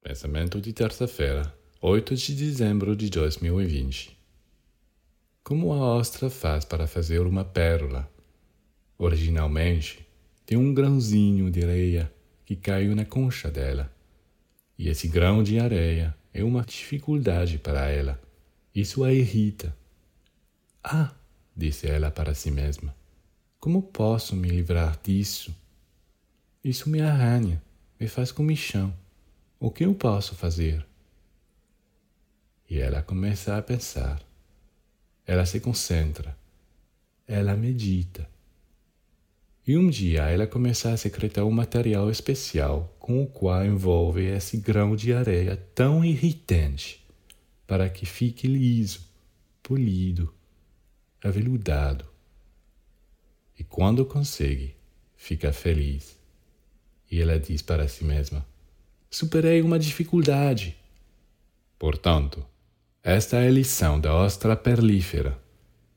Pensamento de terça-feira, 8 de dezembro de 2020. Como a ostra faz para fazer uma pérola? Originalmente, tem um grãozinho de areia que caiu na concha dela. E esse grão de areia é uma dificuldade para ela. Isso a irrita. Ah, disse ela para si mesma, como posso me livrar disso? Isso me arranha, me faz comichão. O que eu posso fazer? E ela começa a pensar. Ela se concentra. Ela medita. E um dia ela começa a secretar um material especial com o qual envolve esse grão de areia tão irritante para que fique liso, polido, aveludado. E quando consegue, fica feliz. E ela diz para si mesma: superei uma dificuldade. Portanto, esta é a lição da ostra perlífera.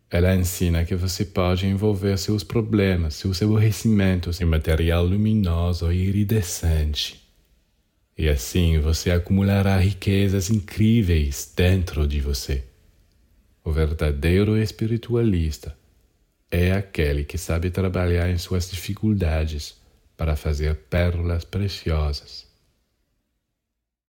Ela ensina que você pode envolver seus problemas, seus aborrecimentos em material luminoso e iridescente. E assim você acumulará riquezas incríveis dentro de você. O verdadeiro espiritualista é aquele que sabe trabalhar em suas dificuldades para fazer pérolas preciosas.